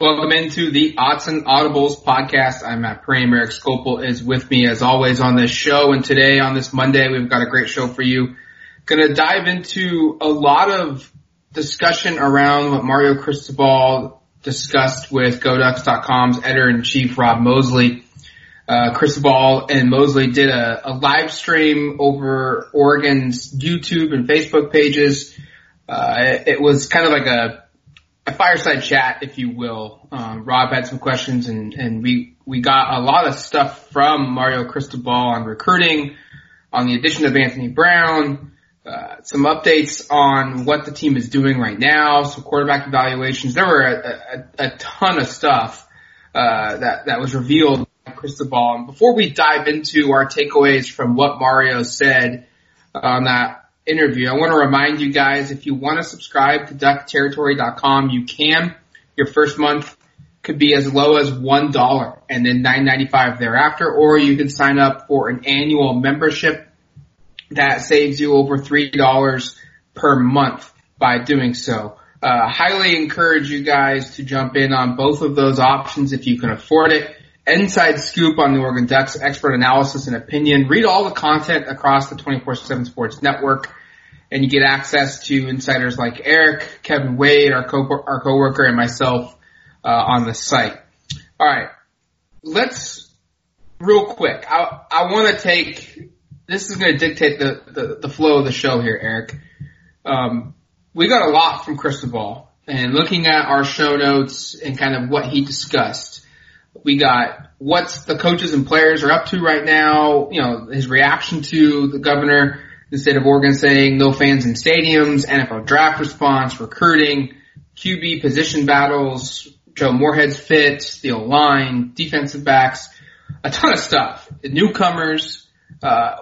Welcome into the Odds and Audibles podcast. I'm Matt Prehm. Eric Skopil is with me as always on this show. And today on this Monday, we've got a great show for you. Gonna dive into a lot of discussion around what Mario Cristobal discussed with GoDucks.com's editor-in-chief Rob Mosley. Uh, Cristobal and Mosley did a, a, live stream over Oregon's YouTube and Facebook pages. Uh, it, it, was kind of like a, a fireside chat, if you will. Um, Rob had some questions and, and we, we got a lot of stuff from Mario Cristobal on recruiting, on the addition of Anthony Brown, uh, some updates on what the team is doing right now, some quarterback evaluations. There were a, a, a ton of stuff uh, that that was revealed by Cristobal. And before we dive into our takeaways from what Mario said on that interview, I want to remind you guys if you want to subscribe to DuckTerritory.com, you can. Your first month could be as low as one dollar and then nine ninety five thereafter, or you can sign up for an annual membership that saves you over three dollars per month by doing so. Uh, highly encourage you guys to jump in on both of those options if you can afford it. Inside scoop on the Oregon Ducks, expert analysis and opinion. Read all the content across the 24-7 Sports Network and you get access to insiders like Eric, Kevin Wade, our co our coworker, and myself uh, on the site. All right, let's real quick. I I want to take this is going to dictate the, the, the flow of the show here, Eric. Um, we got a lot from Cristobal and looking at our show notes and kind of what he discussed. We got what's the coaches and players are up to right now, you know, his reaction to the governor, the state of Oregon saying no fans in stadiums, NFL draft response, recruiting, QB position battles, Joe Moorhead's fit, the line, defensive backs, a ton of stuff. Newcomers, uh,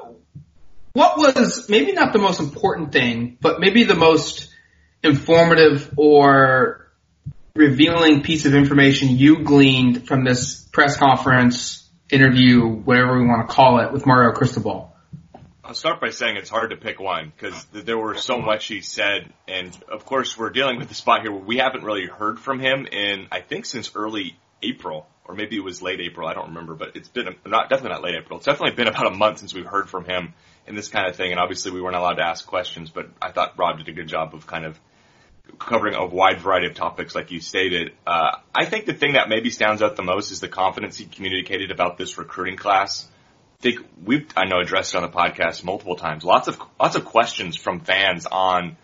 what was maybe not the most important thing, but maybe the most informative or revealing piece of information you gleaned from this press conference, interview, whatever we want to call it, with Mario Cristobal? I'll start by saying it's hard to pick one because there were so much he said, and of course we're dealing with the spot here where we haven't really heard from him in I think since early April or maybe it was late April. I don't remember, but it's been a, not definitely not late April. It's definitely been about a month since we've heard from him in this kind of thing. And obviously we weren't allowed to ask questions, but I thought Rob did a good job of kind of covering a wide variety of topics like you stated. Uh, I think the thing that maybe stands out the most is the confidence he communicated about this recruiting class. I think we've, I know, addressed it on the podcast multiple times. Lots of, lots of questions from fans on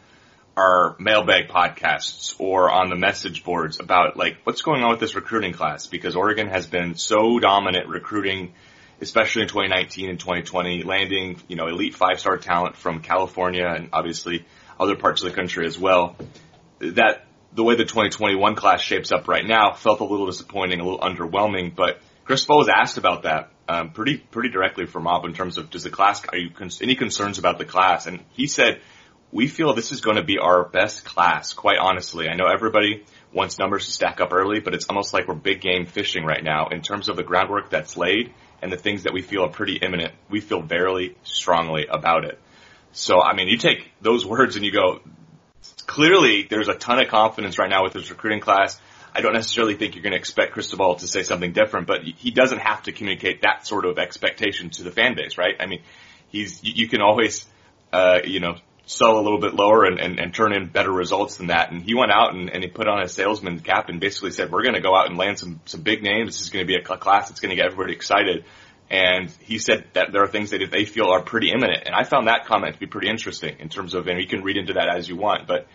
our mailbag podcasts or on the message boards about like what's going on with this recruiting class because Oregon has been so dominant recruiting especially in 2019 and 2020, landing, you know, elite five star talent from California and obviously other parts of the country as well. That the way the 2021 class shapes up right now felt a little disappointing, a little underwhelming, but Chris Bo was asked about that um, pretty pretty directly from Mob in terms of does the class are you con- any concerns about the class? And he said we feel this is going to be our best class. Quite honestly, I know everybody wants numbers to stack up early, but it's almost like we're big game fishing right now in terms of the groundwork that's laid and the things that we feel are pretty imminent, we feel very strongly about it. So, I mean, you take those words and you go, clearly there's a ton of confidence right now with his recruiting class. I don't necessarily think you're going to expect Cristobal to say something different, but he doesn't have to communicate that sort of expectation to the fan base, right? I mean, he's, you can always, uh, you know, sell a little bit lower and, and, and turn in better results than that. And he went out and, and he put on a salesman cap and basically said, we're going to go out and land some, some big names. This is going to be a class that's going to get everybody excited. And he said that there are things that they feel are pretty imminent. And I found that comment to be pretty interesting in terms of, and you can read into that as you want, but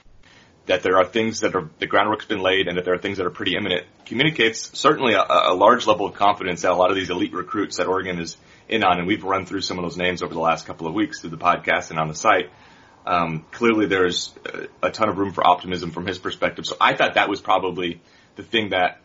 that there are things that are, the groundwork's been laid and that there are things that are pretty imminent communicates certainly a, a large level of confidence that a lot of these elite recruits that Oregon is in on. And we've run through some of those names over the last couple of weeks through the podcast and on the site um, clearly, there's a ton of room for optimism from his perspective. So I thought that was probably the thing that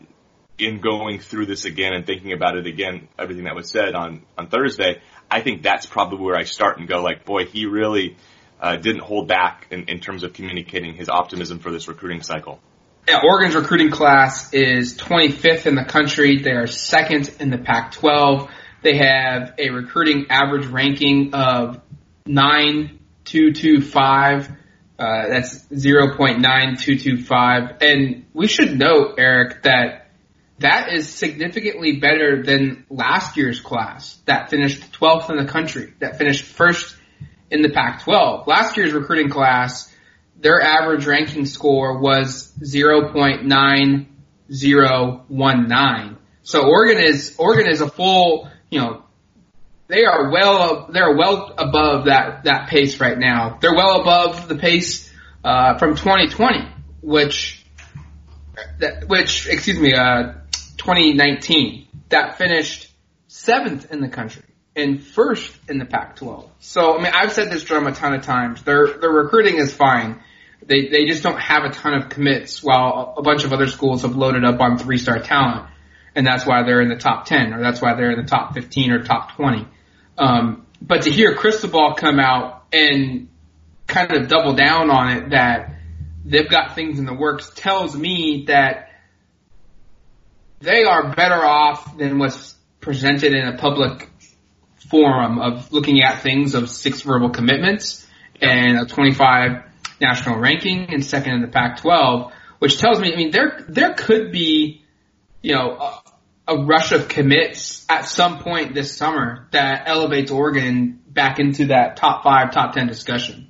in going through this again and thinking about it again, everything that was said on, on Thursday, I think that's probably where I start and go like, boy, he really, uh, didn't hold back in, in terms of communicating his optimism for this recruiting cycle. Yeah, Oregon's recruiting class is 25th in the country. They are second in the Pac-12. They have a recruiting average ranking of 9225. Uh, that's 0.9225. And we should note, Eric, that that is significantly better than last year's class that finished 12th in the country, that finished first in the Pac-12. Last year's recruiting class, their average ranking score was 0.9019. So Oregon is, Oregon is a full, you know, they are well, they're well above that, that pace right now. They're well above the pace, uh, from 2020, which, that, which, excuse me, uh, 2019, that finished seventh in the country and first in the Pac-12. So, I mean, I've said this drum a ton of times. Their, their recruiting is fine. They, they just don't have a ton of commits while a bunch of other schools have loaded up on three-star talent. And that's why they're in the top 10 or that's why they're in the top 15 or top 20. Um, but to hear Cristobal come out and kind of double down on it that they've got things in the works tells me that they are better off than what's presented in a public forum of looking at things of six verbal commitments and a 25 national ranking and second in the Pac-12, which tells me, I mean, there, there could be, you know, a, a rush of commits at some point this summer that elevates Oregon back into that top five, top 10 discussion.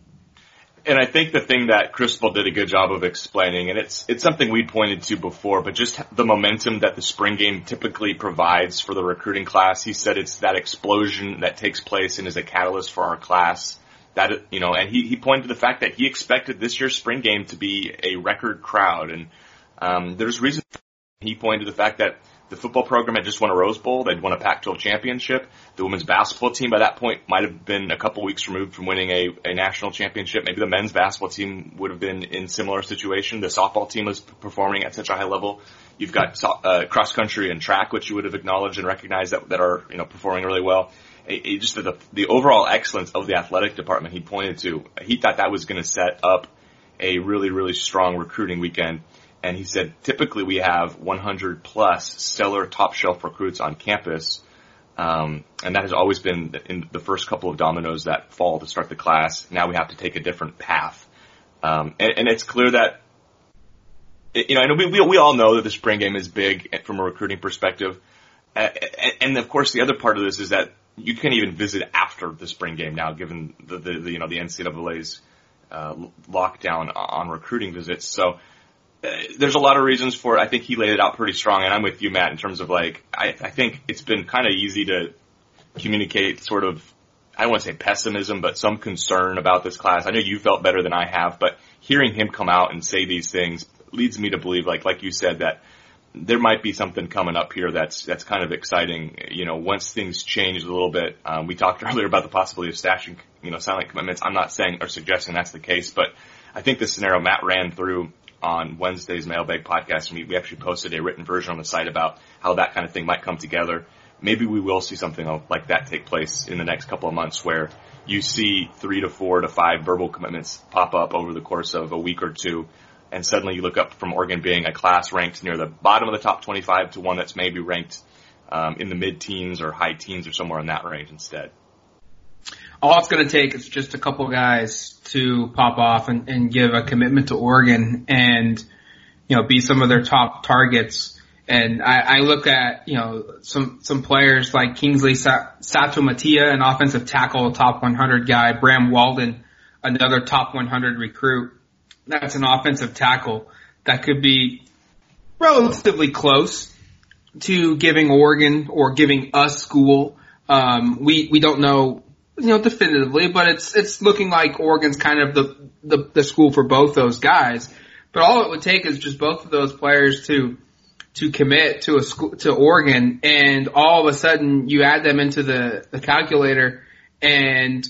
And I think the thing that Cristobal did a good job of explaining, and it's it's something we'd pointed to before, but just the momentum that the spring game typically provides for the recruiting class. He said it's that explosion that takes place and is a catalyst for our class. That you know, and he he pointed to the fact that he expected this year's spring game to be a record crowd, and um, there's reason. He pointed to the fact that the football program had just won a Rose Bowl. They'd won a Pac-12 championship. The women's basketball team by that point might have been a couple weeks removed from winning a, a national championship. Maybe the men's basketball team would have been in similar situation. The softball team was performing at such a high level. You've got uh, cross country and track, which you would have acknowledged and recognized that, that are you know performing really well. It, it just the the overall excellence of the athletic department he pointed to. He thought that was going to set up a really really strong recruiting weekend and he said typically we have 100 plus stellar top shelf recruits on campus. Um, and that has always been in the first couple of dominoes that fall to start the class. Now we have to take a different path. Um, and, and, it's clear that, you know, and we, we, all know that the spring game is big from a recruiting perspective. Uh, and, and, of course the other part of this is that you can't even visit after the spring game now given the, the, the you know, the NCAA's, uh, lockdown on recruiting visits. So, there's a lot of reasons for it. I think he laid it out pretty strong, and I'm with you, Matt, in terms of like I, I think it's been kind of easy to communicate sort of I don't want to say pessimism, but some concern about this class. I know you felt better than I have, but hearing him come out and say these things leads me to believe, like like you said, that there might be something coming up here that's that's kind of exciting. You know, once things change a little bit, um, we talked earlier about the possibility of stashing, you know, silent commitments. I'm not saying or suggesting that's the case, but I think the scenario Matt ran through on Wednesday's Mailbag podcast, we, we actually posted a written version on the site about how that kind of thing might come together. Maybe we will see something like that take place in the next couple of months where you see three to four to five verbal commitments pop up over the course of a week or two. And suddenly you look up from Oregon being a class ranked near the bottom of the top 25 to one that's maybe ranked um, in the mid teens or high teens or somewhere in that range instead all it's going to take is just a couple guys to pop off and, and give a commitment to Oregon and, you know, be some of their top targets. And I, I look at, you know, some, some players like Kingsley Sa- Suamataia, an offensive tackle, top 100 guy, Bram Walden, another top 100 recruit. That's an offensive tackle that could be relatively close to giving Oregon or giving us school. Um, we, we don't know you know, definitively, but it's it's looking like Oregon's kind of the, the the school for both those guys. But all it would take is just both of those players to to commit to a school to Oregon, and all of a sudden you add them into the the calculator, and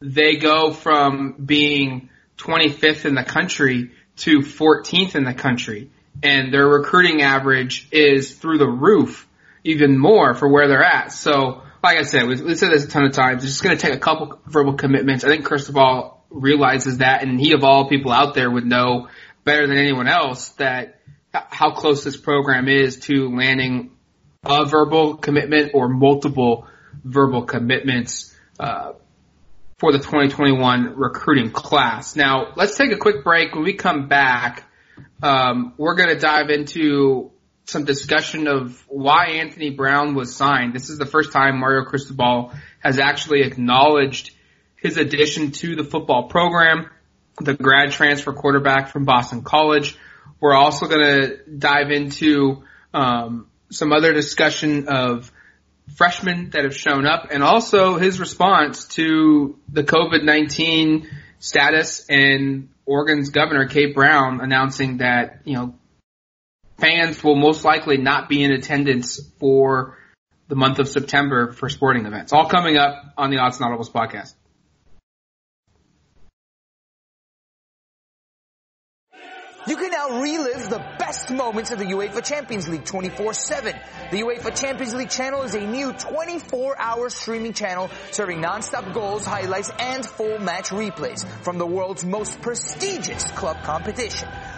they go from being 25th in the country to 14th in the country. and their recruiting average is through the roof, even more for where they're at. So, like I said, we, we said this a ton of times. It's just going to take a couple verbal commitments. I think Cristobal realizes that, and he of all people out there would know better than anyone else that how close this program is to landing a verbal commitment or multiple verbal commitments uh, for the 2021 recruiting class. Now, let's take a quick break. When we come back, um, we're going to dive into some discussion of why Anthony Brown was signed. This is the first time Mario Cristobal has actually acknowledged his addition to the football program, the grad transfer quarterback from Boston College. We're also going to dive into um, some other discussion of freshmen that have shown up and also his response to the COVID-19 status and Oregon's governor, Kate Brown, announcing that, you know, fans will most likely not be in attendance for the month of September for sporting events. All coming up on the Odds and Audibles podcast. You can now relive the best moments of the UEFA Champions League 24-7. The UEFA Champions League channel is a new 24-hour streaming channel serving non-stop goals, highlights, and full match replays from the world's most prestigious club competition.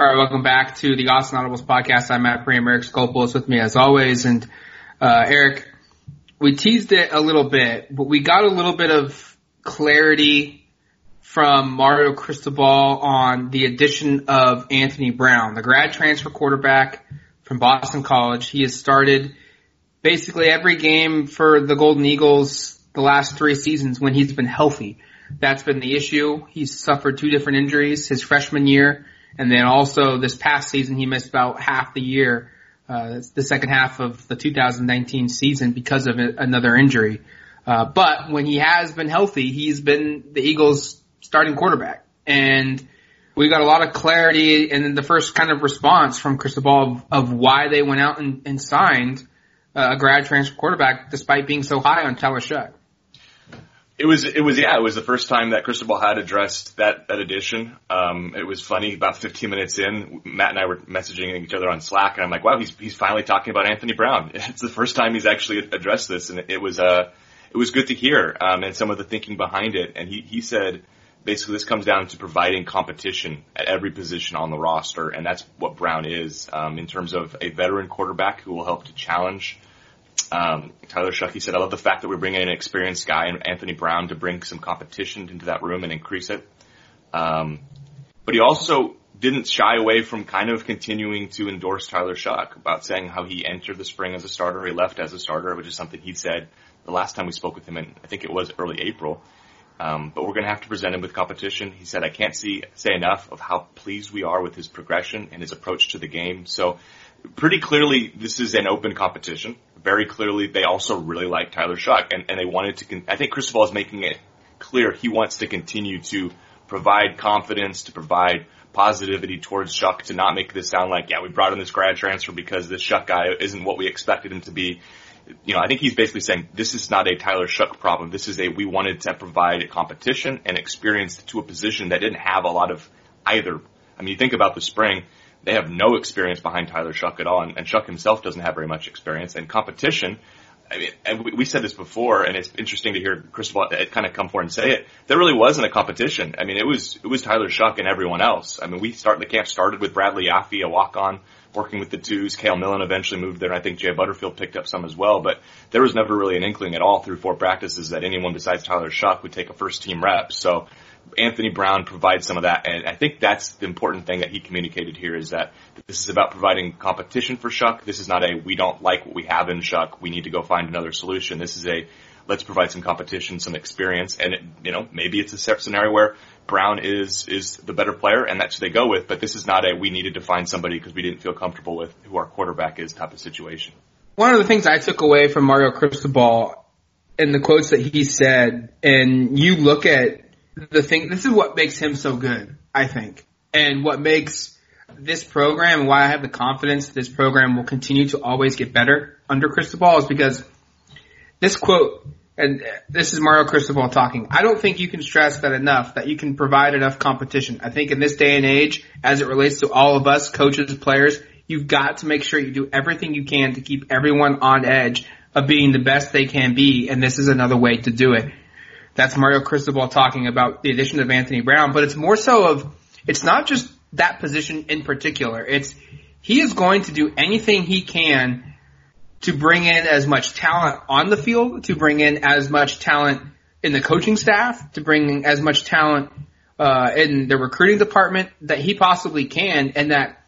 All right, welcome back to the Odds and Audibles podcast. I'm Matt Prehm. Eric Skopil with me as always. And, uh, Eric, we teased it a little bit, but we got a little bit of clarity from Mario Cristobal on the addition of Anthony Brown, the grad transfer quarterback from Boston College. He has started basically every game for the Golden Eagles the last three seasons when he's been healthy. That's been the issue. He's suffered two different injuries his freshman year and then also this past season, he missed about half the year, uh, the second half of the 2019 season because of another injury. Uh, but when he has been healthy, he's been the Eagles starting quarterback. And we got a lot of clarity and the first kind of response from Cristobal of, of why they went out and, and signed uh, a grad transfer quarterback despite being so high on Tyler Shough. It was, it was, yeah, it was the first time that Cristobal had addressed that, that addition. Um, it was funny, about 15 minutes in, Matt and I were messaging each other on Slack and I'm like, wow, he's, he's finally talking about Anthony Brown. It's the first time he's actually addressed this and it was, uh, it was good to hear, um, and some of the thinking behind it. And he, he said, basically this comes down to providing competition at every position on the roster, and that's what Brown is, um, in terms of a veteran quarterback who will help to challenge um, Tyler Shough said, I love the fact that we're bringing in an experienced guy and Anthony Brown to bring some competition into that room and increase it. Um, but he also didn't shy away from kind of continuing to endorse Tyler Shough about saying how he entered the spring as a starter, he left as a starter, which is something he'd said the last time we spoke with him and I think it was early April. Um, but we're going to have to present him with competition. He said, I can't see, say enough of how pleased we are with his progression and his approach to the game. So pretty clearly this is an open competition very clearly they also really like Tyler Shough and, and they wanted to, con- I think Cristobal is making it clear he wants to continue to provide confidence, to provide positivity towards Shough, to not make this sound like, yeah, we brought in this grad transfer because this Shough guy isn't what we expected him to be. You know, I think he's basically saying this is not a Tyler Shough problem. This is a, we wanted to provide a competition and experience to a position that didn't have a lot of either. I mean, you think about the spring, they have no experience behind Tyler Shough at all, and, and Shough himself doesn't have very much experience. And competition, I mean, and we, we said this before, and it's interesting to hear Cristobal uh, kind of come forward and say it. There really wasn't a competition. I mean, it was it was Tyler Shough and everyone else. I mean, we start the camp started with Bradley Yaffe, a walk on, working with the twos. Cale Millen eventually moved there. And I think Jay Butterfield picked up some as well. But there was never really an inkling at all through four practices that anyone besides Tyler Shough would take a first team rep. So Anthony Brown provides some of that, and I think that's the important thing that he communicated here is that this is about providing competition for Shough. This is not a we don't like what we have in Shough. We need to go find another solution. This is a let's provide some competition, some experience, and it, you know maybe it's a separate scenario where Brown is is the better player, and that's who they go with. But this is not a we needed to find somebody because we didn't feel comfortable with who our quarterback is type of situation. One of the things I took away from Mario Cristobal and the quotes that he said, and you look at the thing, this is what makes him so good, I think, and what makes this program and why I have the confidence this program will continue to always get better under Cristobal is because this quote, and this is Mario Cristobal talking, I don't think you can stress that enough, that you can provide enough competition. I think in this day and age, as it relates to all of us, coaches, players, you've got to make sure you do everything you can to keep everyone on edge of being the best they can be, and this is another way to do it. That's Mario Cristobal talking about the addition of Anthony Brown, but it's more so of, it's not just that position in particular. It's, he is going to do anything he can to bring in as much talent on the field, to bring in as much talent in the coaching staff, to bring in as much talent uh, in the recruiting department that he possibly can, and that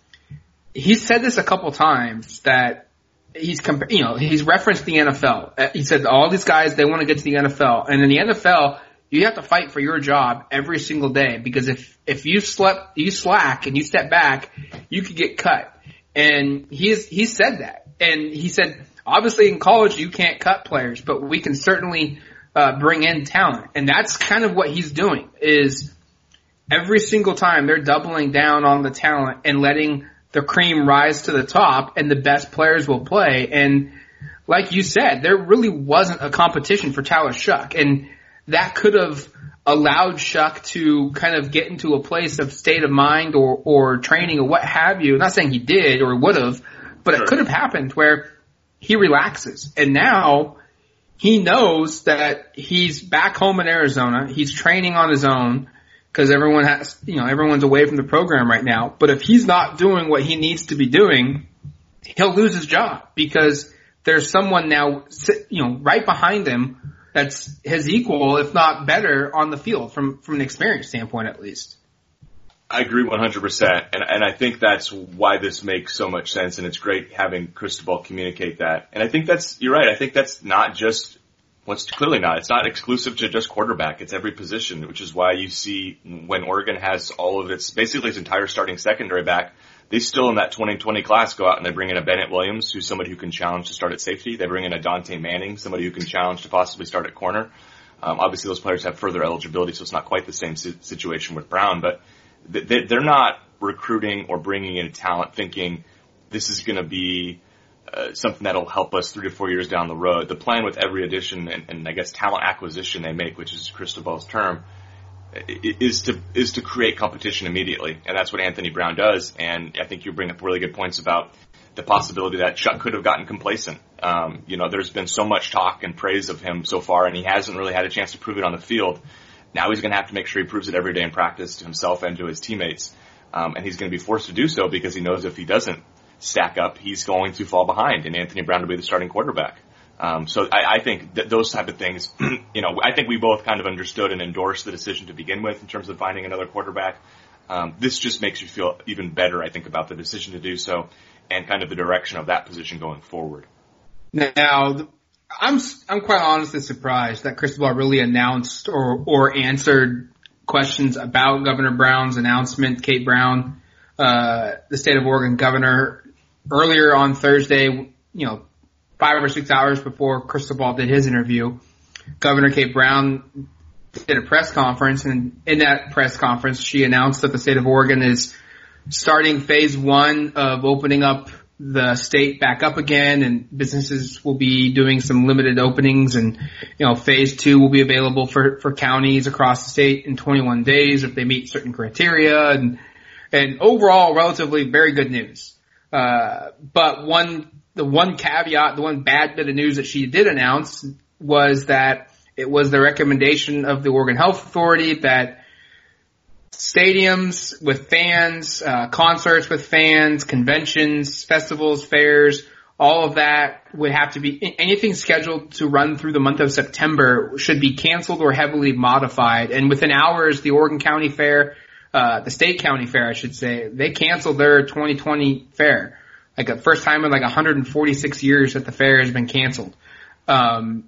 he said this a couple times that he's compa- you know he's referenced the NFL. Uh, he said all these guys they want to get to the NFL, and in the NFL you have to fight for your job every single day because if if you slept you slack and you step back, you could get cut. And he's he said that, and he said obviously in college you can't cut players, but we can certainly uh, bring in talent, and that's kind of what he's doing. Is every single time they're doubling down on the talent and letting the cream rise to the top and the best players will play. And like you said, there really wasn't a competition for Tyler Shough. And that could have allowed Shough to kind of get into a place of state of mind or, or training or what have you. I'm not saying he did or would have, but sure. it could have happened where he relaxes. And now he knows that he's back home in Arizona. He's training on his own because everyone has, you know, everyone's away from the program right now. But if he's not doing what he needs to be doing, he'll lose his job because there's someone now, you know, right behind him that's his equal, if not better, on the field from from an experience standpoint, at least. I agree 100%. And, and I think that's why this makes so much sense. And it's great having Cristobal communicate that. And I think that's, you're right. I think that's not just well, it's clearly not. It's not exclusive to just quarterback. It's every position, which is why you see when Oregon has all of its, basically its entire starting secondary back, they still in that 2020 class go out and they bring in a Bennett Williams, who's somebody who can challenge to start at safety. They bring in a Dante Manning, somebody who can challenge to possibly start at corner. Um, obviously those players have further eligibility, so it's not quite the same situation with Brown, but they're not recruiting or bringing in talent thinking this is going to be uh, something that'll help us three to four years down the road. The plan with every addition and, and I guess talent acquisition they make, which is Cristobal's term, is to is to create competition immediately, and that's what Anthony Brown does. And I think you bring up really good points about the possibility that Shough could have gotten complacent. Um, you know, there's been so much talk and praise of him so far, and he hasn't really had a chance to prove it on the field. Now he's going to have to make sure he proves it every day in practice to himself and to his teammates. Um, and he's going to be forced to do so because he knows if he doesn't, stack up, he's going to fall behind, and Anthony Brown will be the starting quarterback. Um, so I, I think that those type of things, you know, I think we both kind of understood and endorsed the decision to begin with in terms of finding another quarterback. Um, this just makes you feel even better, I think, about the decision to do so and kind of the direction of that position going forward. Now, I'm I'm quite honestly surprised that Cristobal really announced or or answered questions about Governor Brown's announcement. Kate Brown, uh, the state of Oregon governor, earlier on Thursday, you know, five or six hours before Cristobal did his interview, Governor Kate Brown did a press conference and in that press conference she announced that the state of Oregon is starting phase one of opening up the state back up again and businesses will be doing some limited openings and, you know, phase two will be available for, for counties across the state in 21 days if they meet certain criteria and, and overall relatively very good news. Uh, but one, the one caveat, the one bad bit of news that she did announce was that it was the recommendation of the Oregon Health Authority that stadiums with fans, uh, concerts with fans, conventions, festivals, fairs, all of that would have to be anything scheduled to run through the month of September should be canceled or heavily modified. And within hours, the Oregon County Fair, uh, the State County Fair, I should say, they canceled their 2020 fair. Like a first time in like 146 years that the fair has been canceled. Um,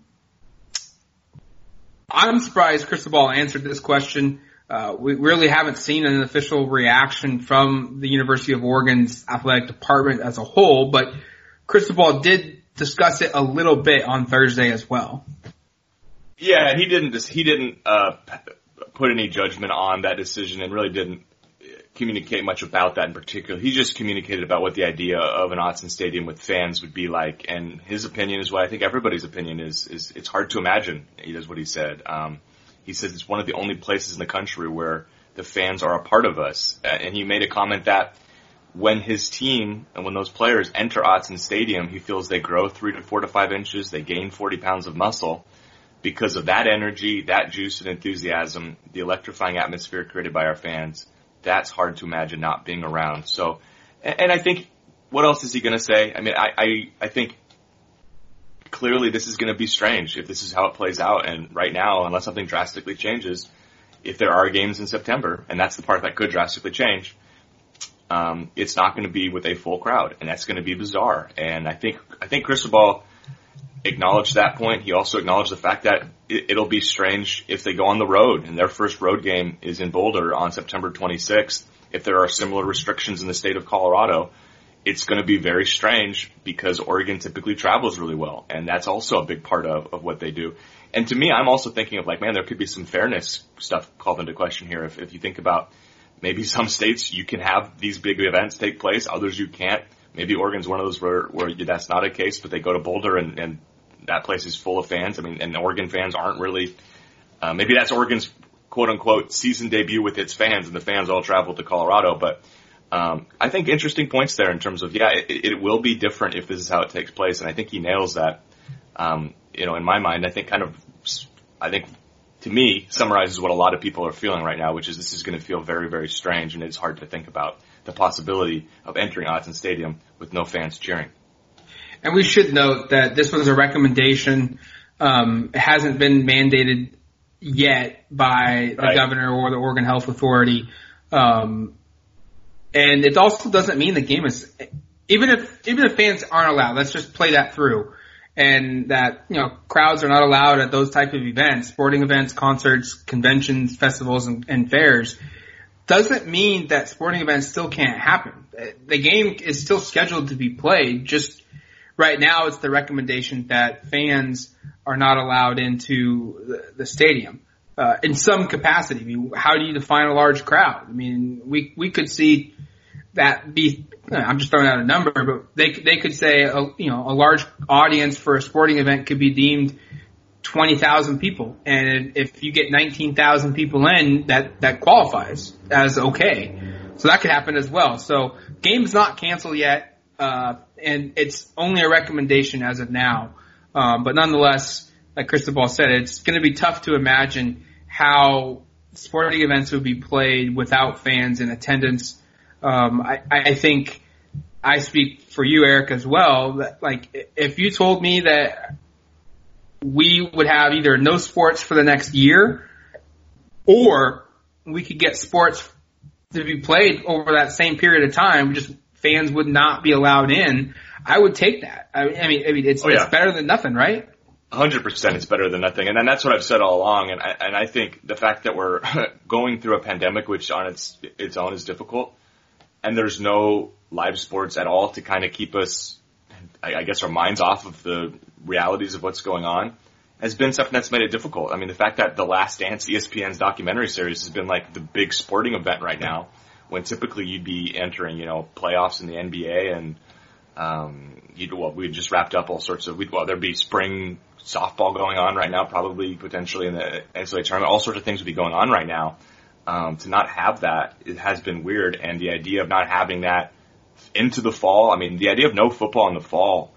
I'm surprised Cristobal answered this question. Uh, we really haven't seen an official reaction from the University of Oregon's athletic department as a whole, but Cristobal did discuss it a little bit on Thursday as well. Yeah, and he didn't he didn't uh, put any judgment on that decision, and really didn't communicate much about that in particular. He just communicated about what the idea of an Autzen Stadium with fans would be like, and his opinion is what I think everybody's opinion is. Is it's hard to imagine. He does what he said. Um, he says it's one of the only places in the country where the fans are a part of us, and he made a comment that when his team and when those players enter Autzen Stadium, he feels they grow three to four to five inches, they gain 40 pounds of muscle because of that energy, that juice and enthusiasm, the electrifying atmosphere created by our fans. That's hard to imagine not being around. So, and I think, what else is he going to say? I mean, I, I, I think clearly this is going to be strange if this is how it plays out. And right now, unless something drastically changes, if there are games in September, and that's the part that could drastically change, um, it's not going to be with a full crowd, and that's going to be bizarre. And I think I think Cristobal acknowledged that point. He also acknowledged the fact that it, will be strange if they go on the road, and their first road game is in Boulder on September 26th. If there are similar restrictions in the state of Colorado, it's going to be very strange because Oregon typically travels really well, and that's also a big part of, of what they do. And to me, I'm also thinking of like, man, there could be some fairness stuff called into question here. If, if you think about maybe some states you can have these big events take place, others you can't. Maybe Oregon's one of those where, where that's not a case, but they go to Boulder and, and that place is full of fans. I mean, and Oregon fans aren't really, uh, maybe that's Oregon's quote unquote season debut with its fans and the fans all traveled to Colorado, but um, I think interesting points there in terms of, yeah, it, it, will be different if this is how it takes place. And I think he nails that. Um, you know, in my mind, I think kind of, I think to me, summarizes what a lot of people are feeling right now, which is this is going to feel very, very strange, and it's hard to think about the possibility of entering Autzen Stadium with no fans cheering. And we should note that this was a recommendation. Um, it hasn't been mandated yet by the right. governor or the Oregon Health Authority. Um, and it also doesn't mean the game is, even if, even if fans aren't allowed, let's just play that through and that, you know, crowds are not allowed at those type of events, sporting events, concerts, conventions, festivals, and, and fairs, doesn't mean that sporting events still can't happen. The game is still scheduled to be played, just right now it's the recommendation that fans are not allowed into the, stadium. Uh, in some capacity. I mean, how do you define a large crowd? I mean, we, we could see that be I'm just throwing out a number, but they they could say a, you know a large audience for a sporting event could be deemed twenty thousand people, and if you get nineteen thousand people in, that that qualifies as okay. So that could happen as well. So game's not canceled yet, uh, and it's only a recommendation as of now. Um, but nonetheless, like Cristobal said, it's going to be tough to imagine how sporting events would be played without fans in attendance. Um, I, I think I speak for you, Eric, as well. That like, if you told me that we would have either no sports for the next year, or we could get sports to be played over that same period of time, just fans would not be allowed in. I would take that. I, I mean, I mean, it's, oh, yeah. it's better than nothing, right? hundred percent, it's better than nothing, and, and that's what I've said all along. And I, and I think the fact that we're going through a pandemic, which on its its own is difficult, and there's no live sports at all to kind of keep us, I, I guess, our minds off of the realities of what's going on, has been something that's made it difficult. I mean, the fact that The Last Dance, ESPN's documentary series, has been like the big sporting event right now, when typically you'd be entering, you know, playoffs in the NBA and um, you'd, well, we just wrapped up all sorts of, we'd, well, there'd be spring softball going on right now, probably potentially in the NCAA tournament. All sorts of things would be going on right now. Um, to not have that, it has been weird. And the idea of not having that into the fall, I mean, the idea of no football in the fall,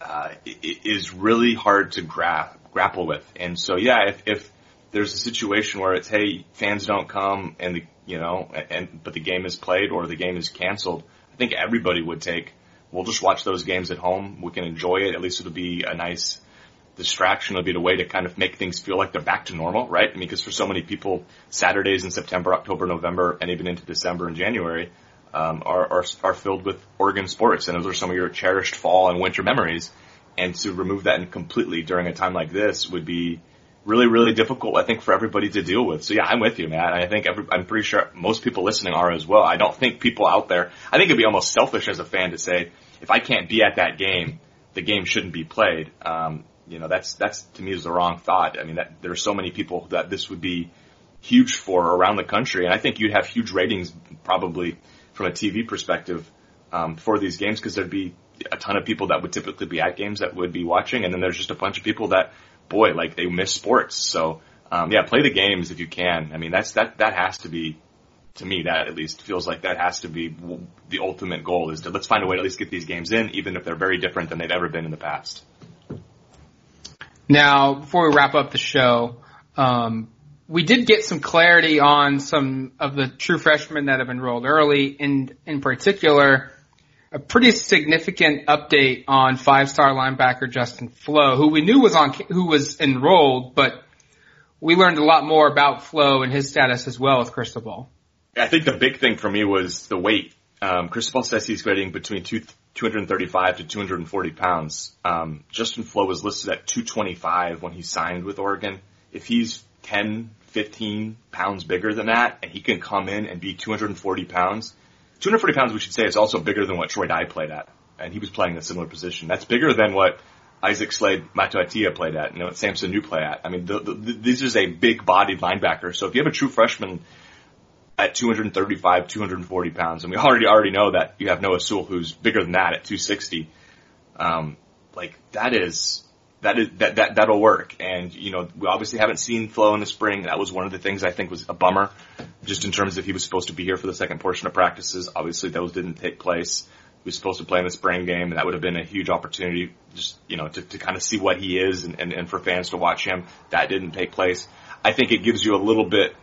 uh, is really hard to gra- grapple with. And so, yeah, if, if there's a situation where it's, hey, fans don't come and the, you know, and, but the game is played or the game is canceled, I think everybody would take we'll just watch those games at home. We can enjoy it. At least it'll be a nice distraction. It'll be a way to kind of make things feel like they're back to normal, right? I mean, because for so many people, Saturdays in September, October, November, and even into December and January, um, are, are, are filled with Oregon sports. And those are some of your cherished fall and winter memories. And to remove that completely during a time like this would be really, really difficult, I think, for everybody to deal with. So yeah, I'm with you, Matt. I think every, I'm pretty sure most people listening are as well. I don't think people out there, I think it'd be almost selfish as a fan to say, if I can't be at that game, the game shouldn't be played. Um, you know, that's, that's to me is the wrong thought. I mean, that there are so many people that this would be huge for around the country. And I think you'd have huge ratings probably from a TV perspective, um, for these games because there'd be a ton of people that would typically be at games that would be watching. And then there's just a bunch of people that, boy, like they miss sports. So, um, yeah, play the games if you can. I mean, that's, that, that has to be, to me, that at least feels like that has to be the ultimate goal is to let's find a way to at least get these games in, even if they're very different than they've ever been in the past. Now, before we wrap up the show, um, we did get some clarity on some of the true freshmen that have enrolled early, and in particular, a pretty significant update on five-star linebacker Justin Flowe, who we knew was on, who was enrolled, but we learned a lot more about Flowe and his status as well with Cristobal. I think the big thing for me was the weight. Um, Cristobal says he's grading between two, 235 to 240 pounds. Um, Justin Flowe was listed at 225 when he signed with Oregon. If he's 10, 15 pounds bigger than that, and he can come in and be 240 pounds, 240 pounds, we should say, is also bigger than what Troy Dye played at, and he was playing a similar position. That's bigger than what Isaac Slade Matautia played at, and what Sampson Niu play at. I mean, the, the, this is a big-bodied linebacker. So if you have a true freshman at 235, 240 pounds, and we already already know that you have Noah Sewell, who's bigger than that at 260. Um, like that is that is that that that'll work. And you know, we obviously haven't seen Flowe in the spring. That was one of the things I think was a bummer, just in terms of he was supposed to be here for the second portion of practices. Obviously, those didn't take place. He was supposed to play in the spring game, and that would have been a huge opportunity, just you know, to, to kind of see what he is, and, and, and for fans to watch him. That didn't take place. I think it gives you a little bit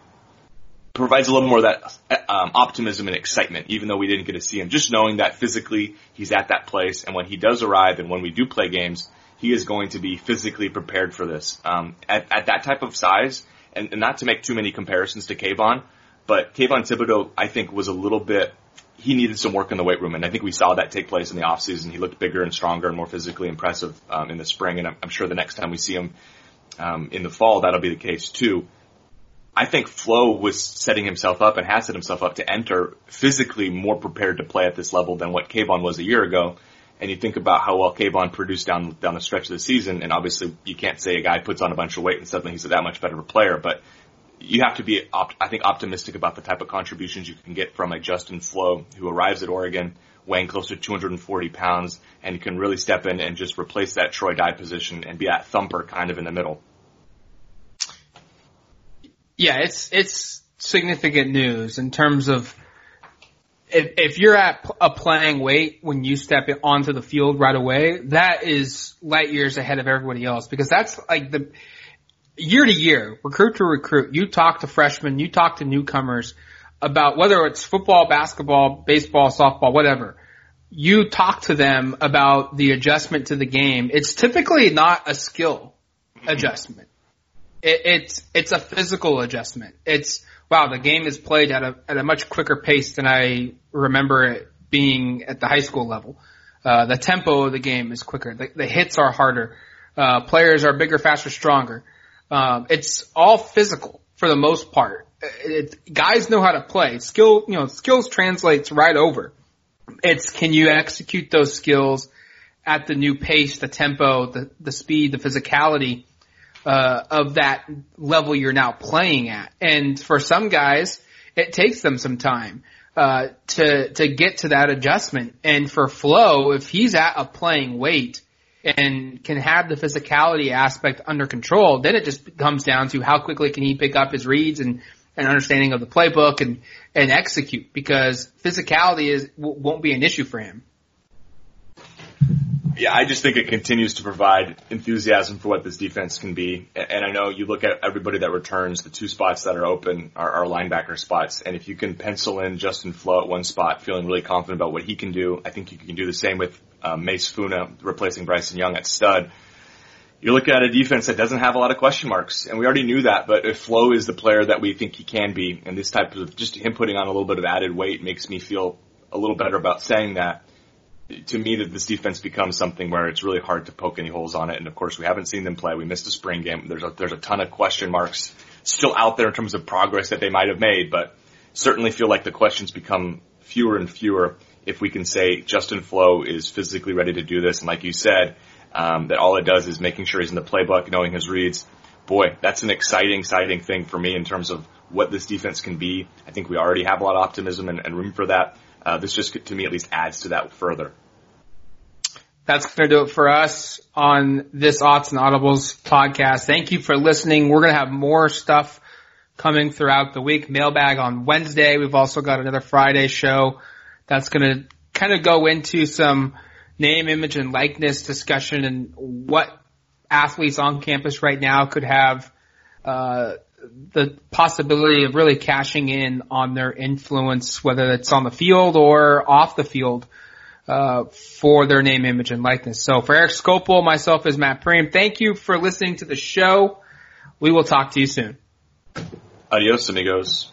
provides a little more of that um, optimism and excitement, even though we didn't get to see him. Just knowing that physically he's at that place, and when he does arrive, and when we do play games, he is going to be physically prepared for this. Um, at, at that type of size, and, and not to make too many comparisons to Kayvon, but Kayvon Thibodeaux, I think, was a little bit, he needed some work in the weight room, and I think we saw that take place in the offseason. He looked bigger and stronger and more physically impressive um, in the spring, and I'm, I'm, sure the next time we see him um, in the fall, that'll be the case too. I think Flowe was setting himself up and has set himself up to enter physically more prepared to play at this level than what Kayvon was a year ago and you think about how well Kayvon produced down down the stretch of the season, and obviously you can't say a guy puts on a bunch of weight and suddenly he's that much better of a player, but you have to be, op- I think, optimistic about the type of contributions you can get from a Justin Flowe who arrives at Oregon weighing close to 240 pounds and can really step in and just replace that Troy Dye position and be that thumper kind of in the middle. Yeah, it's it's significant news in terms of if, if you're at a playing weight when you step onto the field right away, that is light years ahead of everybody else because that's like the year to year, recruit to recruit. You talk to freshmen, you talk to newcomers about whether it's football, basketball, baseball, softball, whatever. You talk to them about the adjustment to the game. It's typically not a skill mm-hmm. adjustment. It, it's it's a physical adjustment. It's wow, the game is played at a at a much quicker pace than I remember it being at the high school level. Uh, the tempo of the game is quicker. The, the hits are harder. Uh, players are bigger, faster, stronger. Um, it's all physical for the most part. It, it, guys know how to play. Skill, you know, skills translates right over. It's can you execute those skills at the new pace, the tempo, the the speed, the physicality uh, of that level you're now playing at. And for some guys, it takes them some time uh, to to get to that adjustment. And for Flowe, if he's at a playing weight and can have the physicality aspect under control, then it just comes down to how quickly can he pick up his reads and and understanding of the playbook and and execute because physicality is won't be an issue for him. Yeah, I just think it continues to provide enthusiasm for what this defense can be. And I know you look at everybody that returns, the two spots that are open are, are linebacker spots. And if you can pencil in Justin Flowe at one spot, feeling really confident about what he can do, I think you can do the same with um, Mase Funa replacing Bryson Young at stud. You're looking at a defense that doesn't have a lot of question marks, and we already knew that. But if Flowe is the player that we think he can be, and this type of just him putting on a little bit of added weight makes me feel a little better about saying that to me that this defense becomes something where it's really hard to poke any holes on it. And of course, we haven't seen them play. We missed a spring game. There's a, there's a ton of question marks still out there in terms of progress that they might have made, but certainly feel like the questions become fewer and fewer if we can say Justin Flowe is physically ready to do this. And like you said, um, that all it does is making sure he's in the playbook, knowing his reads. Boy, that's an exciting, exciting thing for me in terms of what this defense can be. I think we already have a lot of optimism and, and room for that. Uh, this just, to me, at least adds to that further. That's going to do it for us on this Odds and Audibles podcast. Thank you for listening. We're going to have more stuff coming throughout the week. Mailbag on Wednesday. We've also got another Friday show that's going to kind of go into some name, image, and likeness discussion and what athletes on campus right now could have uh, the possibility of really cashing in on their influence, whether it's on the field or off the field, uh, for their name, image, and likeness. So for Erik Skopil, myself is Matt Prehm. Thank you for listening to the show. We will talk to you soon. Adios, amigos.